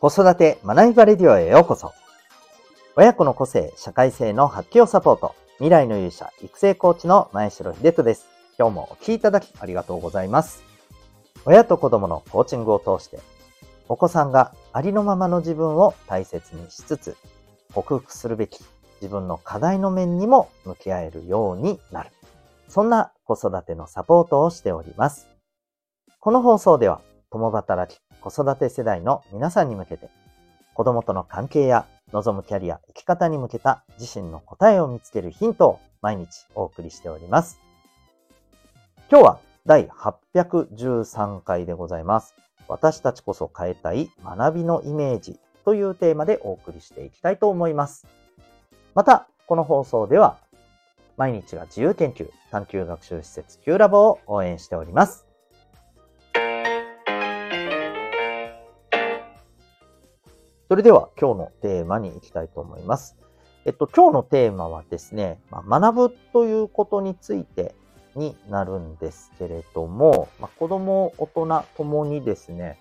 子育て学びバレディオへようこそ。親子の個性、社会性の発揮をサポート。未来の勇者、育成コーチの前城秀人です。今日もお聴きいただきありがとうございます。親と子供のコーチングを通して、お子さんがありのままの自分を大切にしつつ、克服するべき自分の課題の面にも向き合えるようになる。そんな子育てのサポートをしております。この放送では、共働き、子育て世代の皆さんに向けて、子供との関係や望むキャリア、生き方に向けた自身の答えを見つけるヒントを毎日お送りしております。今日は第813回でございます。私たちこそ変えたい学びのイメージというテーマでお送りしていきたいと思います。また、この放送では毎日が自由研究探究学習施設 Q ラボを応援しております。それでは今日のテーマに行きたいと思います。えっと、今日のテーマはですね、まあ、学ぶということについてになるんですけれども、まあ、子供、大人ともにですね、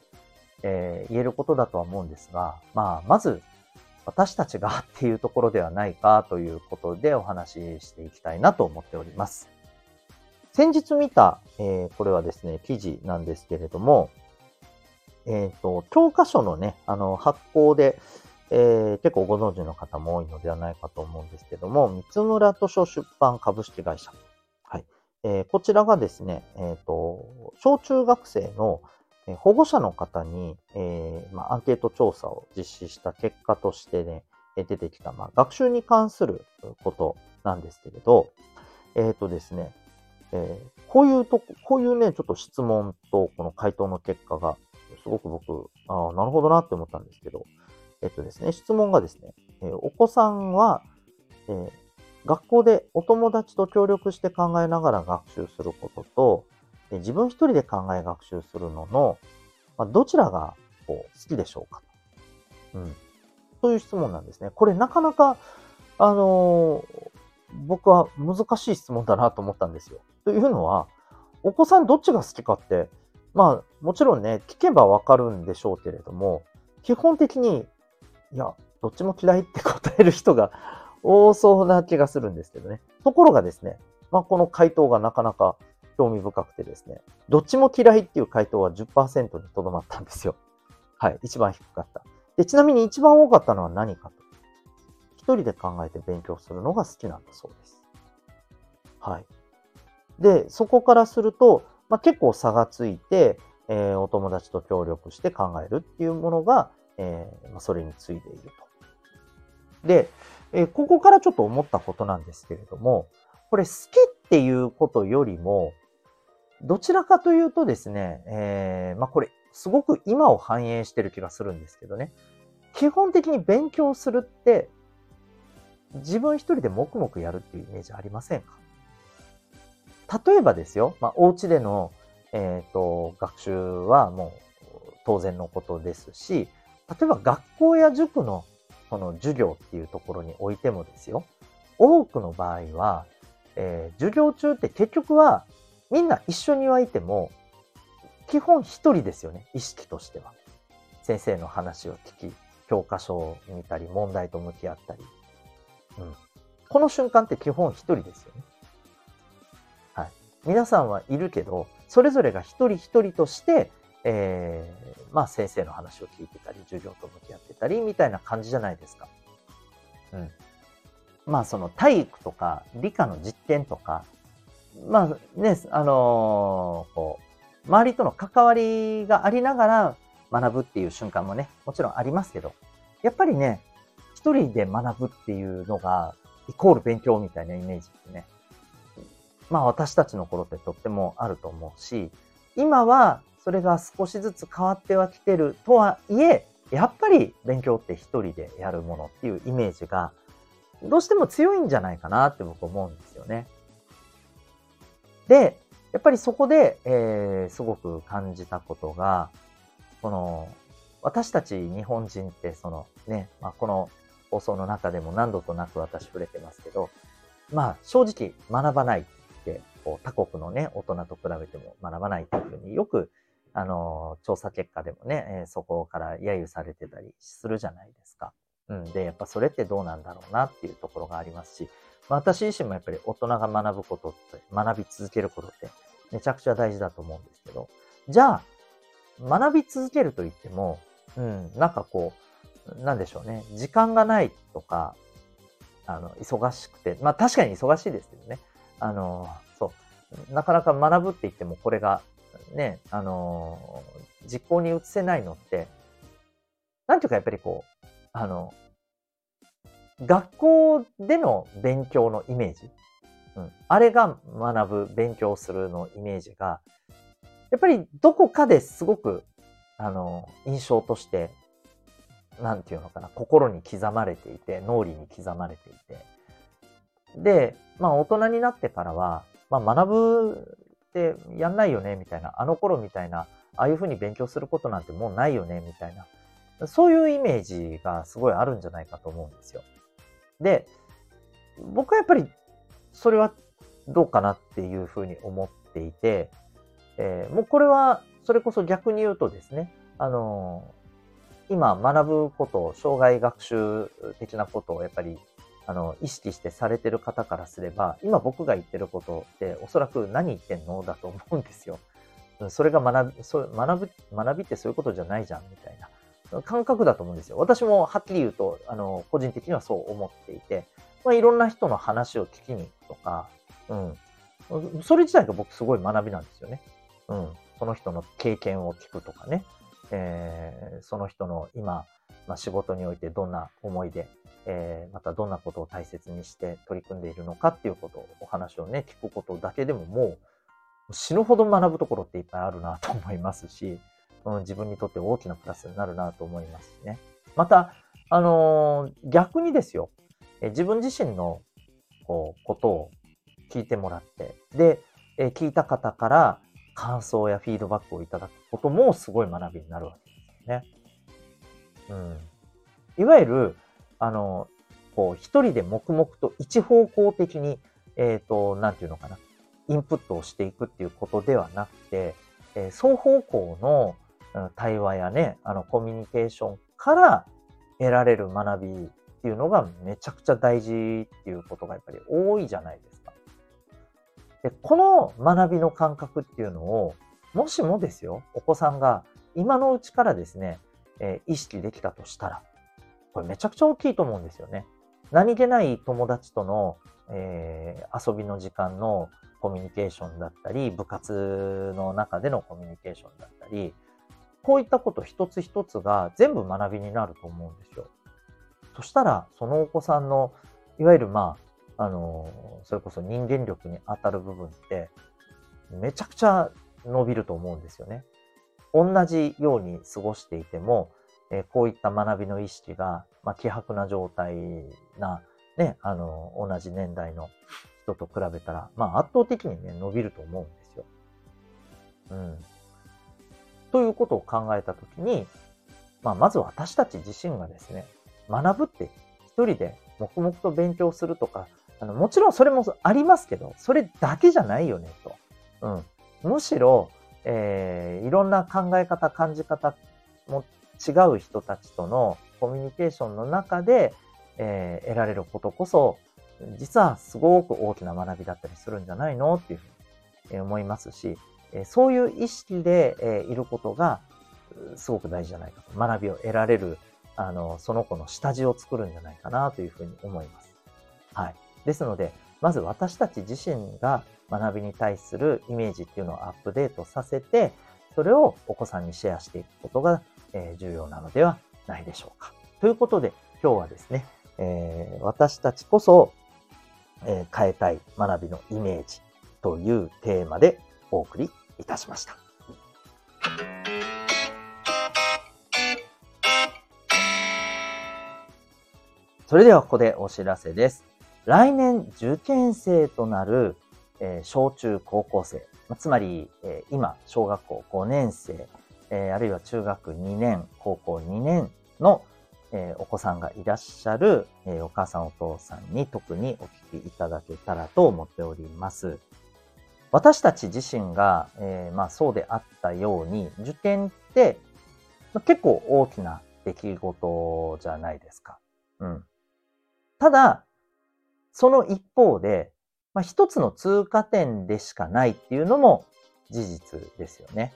えー、言えることだとは思うんですが、まあ、まず、私たちがっていうところではないかということでお話ししていきたいなと思っております。先日見た、えー、これはですね、記事なんですけれども、えっ、ー、と、教科書のね、あの、発行で、えー、結構ご存知の方も多いのではないかと思うんですけども、三村図書出版株式会社。はい。えー、こちらがですね、えっ、と、小中学生の保護者の方に、えまあ、アンケート調査を実施した結果としてね、出てきた、まあ、学習に関することなんですけれど、えっ、とですね、えこういうとこ、こういうね、ちょっと質問とこの回答の結果がすごく僕、ああ、なるほどなって思ったんですけど、えっとですね、質問がですね、えー、お子さんは、えー、学校でお友達と協力して考えながら学習することと、えー、自分一人で考え学習するのの、まあ、どちらがこう好きでしょうかうん。そういう質問なんですね。これなかなか、あの僕は難しい質問だなと思ったんですよ。というのは、お子さんどっちが好きかってまあ、もちろんね、聞けばわかるんでしょうけれども、基本的に、いや、どっちも嫌いって答える人が多そうな気がするんですけどね。ところがですね、まあ、この回答がなかなか興味深くてですね、どっちも嫌いっていう回答は10%にとどまったんですよ。はい。一番低かった。で、ちなみに一番多かったのは何かと。一人で考えて勉強するのが好きなんだそうです。はい。で、そこからすると、まあ、結構差がついて、えー、お友達と協力して考えるっていうものが、えー、まあ、それについていると。で、えー、ここからちょっと思ったことなんですけれども、これ好きっていうことよりも、どちらかというとですね、えー、まあ、これ、すごく今を反映してる気がするんですけどね。基本的に勉強するって、自分一人で黙々やるっていうイメージありませんか？例えばですよ、まあ、お家での、えっ、ー、と、学習はもう当然のことですし、例えば学校や塾のその授業っていうところにおいてもですよ、多くの場合は、えー、授業中って結局はみんな一緒にはいても、基本一人ですよね、意識としては。先生の話を聞き、教科書を見たり、問題と向き合ったり。うん。この瞬間って基本一人ですよね。皆さんはいるけど、それぞれが一人一人として、えー、まあ先生の話を聞いてたり、授業と向き合ってたり、みたいな感じじゃないですか。うん。まあその体育とか理科の実験とか、まあね、あのー、こう、周りとの関わりがありながら学ぶっていう瞬間もね、もちろんありますけど、やっぱりね、一人で学ぶっていうのが、イコール勉強みたいなイメージってね、まあ私たちの頃ってとってもあると思うし、今はそれが少しずつ変わってはきてるとはいえ、やっぱり勉強って一人でやるものっていうイメージがどうしても強いんじゃないかなって僕思うんですよね。で、やっぱりそこで、えー、すごく感じたことが、この私たち日本人ってそのね、まあ、この放送の中でも何度となく私触れてますけど、まあ正直学ばない、こう他国のね、大人と比べても学ばないというふうによくあの、調査結果でもね、えそこから揶揄されてたりするじゃないですか。うん。で、やっぱそれってどうなんだろうなっていうところがありますし、まあ私自身もやっぱり大人が学ぶことって、学び続けることってめちゃくちゃ大事だと思うんですけど、じゃあ、学び続けると言っても、うん、なんかこう、なんでしょうね、時間がないとか、あの、忙しくて、まあ確かに忙しいですけどね、あの、そう、なかなか学ぶって言ってもこれが、ね、あの、実行に移せないのって、なんていうかやっぱりこう、あの、学校での勉強のイメージ、うん、あれが学ぶ、勉強するのイメージが、やっぱりどこかですごく、あの、印象として、なんていうのかな、心に刻まれていて、脳裏に刻まれていて。で、まあ大人になってからは、まあ学ぶってやんないよね、みたいな、あの頃みたいな、ああいうふうに勉強することなんてもうないよね、みたいな。そういうイメージがすごいあるんじゃないかと思うんですよ。で、僕はやっぱりそれはどうかなっていうふうに思っていて、えーもうこれはそれこそ逆に言うとですね、あのー今学ぶこと、障害学習的なことをやっぱりあの意識してされてる方からすれば、今僕が言ってることっておそらく何言ってんのだと思うんですよ。それが学び、そ学ぶ、学びってそういうことじゃないじゃんみたいな感覚だと思うんですよ。私もはっきり言うと、あの、個人的にはそう思っていて、まあ、いろんな人の話を聞きに行くとか、うん。それ自体が僕すごい学びなんですよね。うん。その人の経験を聞くとかね。えーその人の今、まあ、仕事においてどんな思いで、えーまたどんなことを大切にして取り組んでいるのかっていうことを、お話をね、聞くことだけでももう死ぬほど学ぶところっていっぱいあるなと思いますし、うん、自分にとって大きなプラスになるなと思いますしね。また、あのー逆にですよ、え自分自身のこうことを聞いてもらって、で、え聞いた方から感想やフィードバックをいただくこともすごい学びになるわけですよね。うん。いわゆる、あの、こう、一人で黙々と一方向的に、えっ、と、なんていうのかな、インプットをしていくっていうことではなくて、えー双方向の対話やね、あの、コミュニケーションから得られる学びっていうのがめちゃくちゃ大事っていうことがやっぱり多いじゃないですか。で、この学びの感覚っていうのを、もしもですよ、お子さんが今のうちからですね、えー意識できたとしたら、これめちゃくちゃ大きいと思うんですよね。何気ない友達との、えー遊びの時間のコミュニケーションだったり、部活の中でのコミュニケーションだったり、こういったこと一つ一つが全部学びになると思うんですよ。そしたら、そのお子さんの、いわゆるまあ、あの、それこそ人間力に当たる部分って、めちゃくちゃ伸びると思うんですよね。同じように過ごしていても、えこういった学びの意識が、まあ、希薄な状態な、ね、あの、同じ年代の人と比べたら、まあ、圧倒的にね、伸びると思うんですよ。うん。ということを考えたときに、まあ、まず私たち自身がですね、学ぶって一人で黙々と勉強するとか、あのもちろんそれもありますけど、それだけじゃないよね、と。うん。むしろ、えーいろんな考え方、感じ方も違う人たちとのコミュニケーションの中で、えー得られることこそ、実はすごく大きな学びだったりするんじゃないのっていうふうに思いますし、えーそういう意識で、えーいることがすごく大事じゃないかと。学びを得られる、あの、その子の下地を作るんじゃないかなというふうに思います。はい。ですので、まず私たち自身が学びに対するイメージっていうのをアップデートさせて、それをお子さんにシェアしていくことが、え重要なのではないでしょうか。ということで、今日はですね、えー私たちこそ、えー変えたい学びのイメージというテーマでお送りいたしました。それではここでお知らせです。来年受験生となる、えー小中高校生、つまり、えー今小学校5年生、えーあるいは中学2年、高校2年の、えーお子さんがいらっしゃる、えーお母さんお父さんに特にお聞きいただけたらと思っております。私たち自身が、え、まあそうであったように、受験ってま結構大きな出来事じゃないですか。うん。ただ、その一方で、まあ、一つの通過点でしかないっていうのも事実ですよね。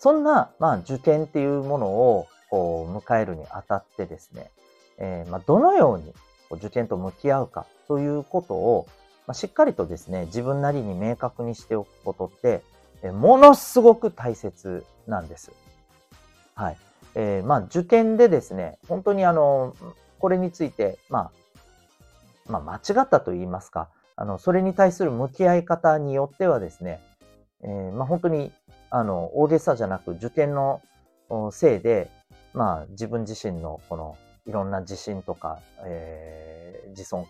そんな、まあ、受験っていうものをこう迎えるにあたってですね、えー、まあ、どのように受験と向き合うかということを、まあ、しっかりとですね、自分なりに明確にしておくことって、えものすごく大切なんです。はい。えー、まあ、受験でですね、本当にあの、これについて、まあ、まあ、間違ったと言いますか、あの、それに対する向き合い方によってはですね、えー、まあ、本当に、あの、大げさじゃなく、受験のせいで、まあ、自分自身のこの、いろんな自信とか、えー、自尊、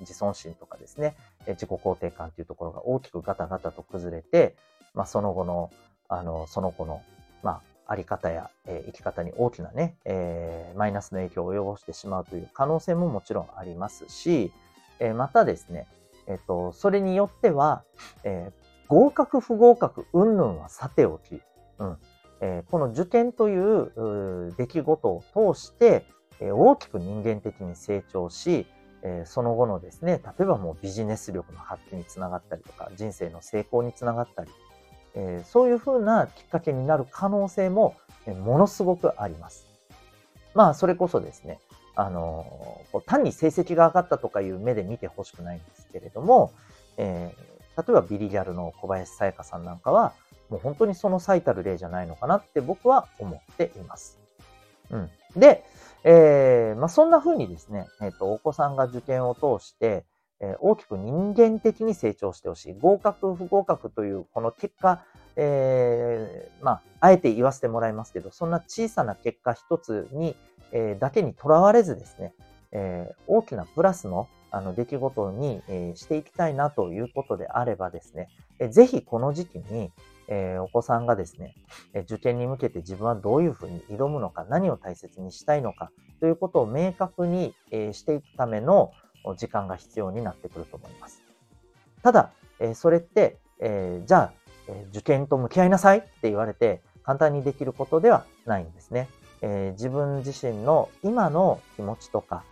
自尊心とかですね、自己肯定感というところが大きくガタガタと崩れて、まあ、その後の、あの、その子の、まあ、あり方や、えー、生き方に大きなね、えー、マイナスの影響を及ぼしてしまうという可能性ももちろんありますし、え、またですね、えっ、と、それによっては、え合格不合格、云々はさておき、うん、えこの受験という出来事を通して、え大きく人間的に成長し、えその後のですね、例えばもうビジネス力の発揮につながったりとか、人生の成功につながったり、えそういうふうなきっかけになる可能性も、えものすごくあります。まあ、それこそですね、あの単に成績が上がったとかいう目で見てほしくないんですけれども、えー、例えばビリギャルの小林さやかさんなんかは、もう本当にその最たる例じゃないのかなって僕は思っています。うん。で、えー、まあ、そんな風にですね、えっ、ー、と、お子さんが受験を通して、えー、大きく人間的に成長してほしい。合格、不合格というこの結果、えー、まあ、あえて言わせてもらいますけど、そんな小さな結果一つに、えー、だけにとらわれずですね、えー、大きなプラスのあの出来事に、え、していきたいなということであればですね、えー、ぜひこの時期に、え、お子さんがですね、え受験に向けて自分はどういうふうに挑むのか、何を大切にしたいのかということを明確に、えしていくための時間が必要になってくると思います。ただ、えそれって、えじゃあ、え受験と向き合いなさいって言われて簡単にできることではないんですね。え自分自身の今の気持ちとか、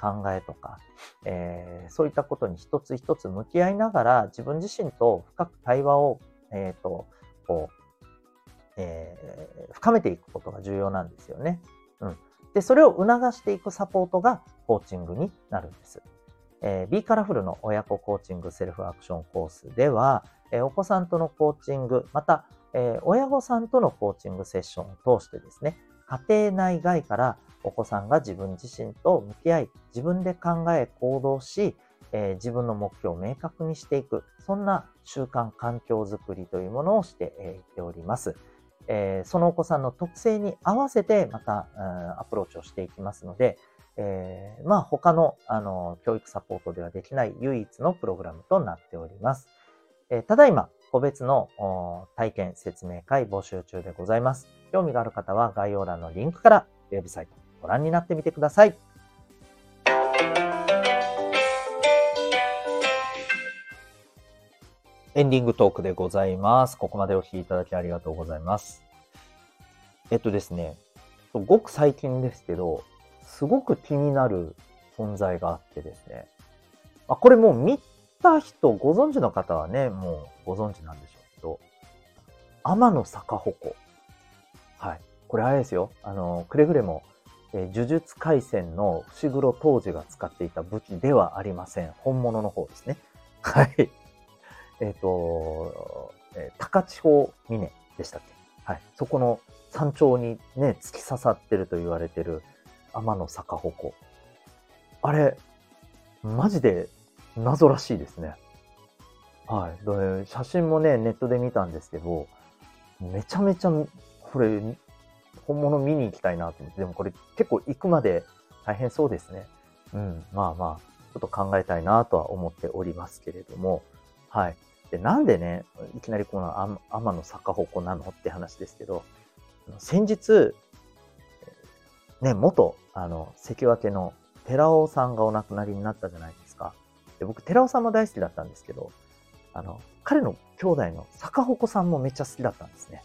考えとか、えそういったことに一つ一つ向き合いながら自分自身と深く対話を、えーとこう、えー、深めていくことが重要なんですよね。うん。で、それを促していくサポートがコーチングになるんです。えー、B カラフルの親子コーチングセルフアクションコースでは、え、お子さんとのコーチング、また、え、親御さんとのコーチングセッションを通してですね、家庭内外からお子さんが自分自身と向き合い、自分で考え行動し、えー、自分の目標を明確にしていく、そんな習慣環境づくりというものをしてい、っております。えー、そのお子さんの特性に合わせてまた、うん、アプローチをしていきますので、えー、まあ他のあの教育サポートではできない唯一のプログラムとなっております。えー、ただいま個別の体験説明会募集中でございます。興味がある方は概要欄のリンクからウェブサイトご覧になってみてください。エンディングトークでございます。ここまでお聴きいただきありがとうございます。えっとですね、ごく最近ですけど、すごく気になる存在があってですね。あ、これもう見た人、ご存知の方はね、もうご存知なんでしょうけど、天の坂鉾。はい。これあれですよ。あの、くれぐれも、えー、呪術廻戦の伏黒当時が使っていた武器ではありません。本物の方ですね。はい。えっ、ー、と、えー、高千穂峰でしたっけ？はい。そこの山頂にね、突き刺さってると言われてる天の坂鉾。あれ、マジで謎らしいですね。はい。写真もね、ネットで見たんですけど、めちゃめちゃ、これ、本物見に行きたいなと思って、でもこれ結構行くまで大変そうですね。うん、まあまあ、ちょっと考えたいなとは思っておりますけれども、はい。で、なんでね、いきなりこの天の坂鉾なのって話ですけど、先日、ね、元、あの、関脇の寺尾さんがお亡くなりになったじゃないです。僕、寺尾さんも大好きだったんですけど、あの、彼の兄弟の坂鉾さんもめっちゃ好きだったんですね。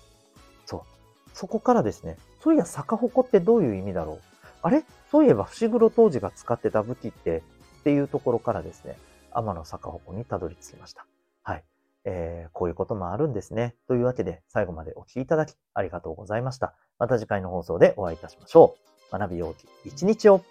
そう。そこからですね、そういや坂鉾ってどういう意味だろうあれ？そういえば伏黒当時が使ってた武器ってっていうところからですね、天の坂鉾にたどり着きました。はい。えー、こういうこともあるんですね。というわけで、最後までお聴きいただきありがとうございました。また次回の放送でお会いいたしましょう。学びようき一日を。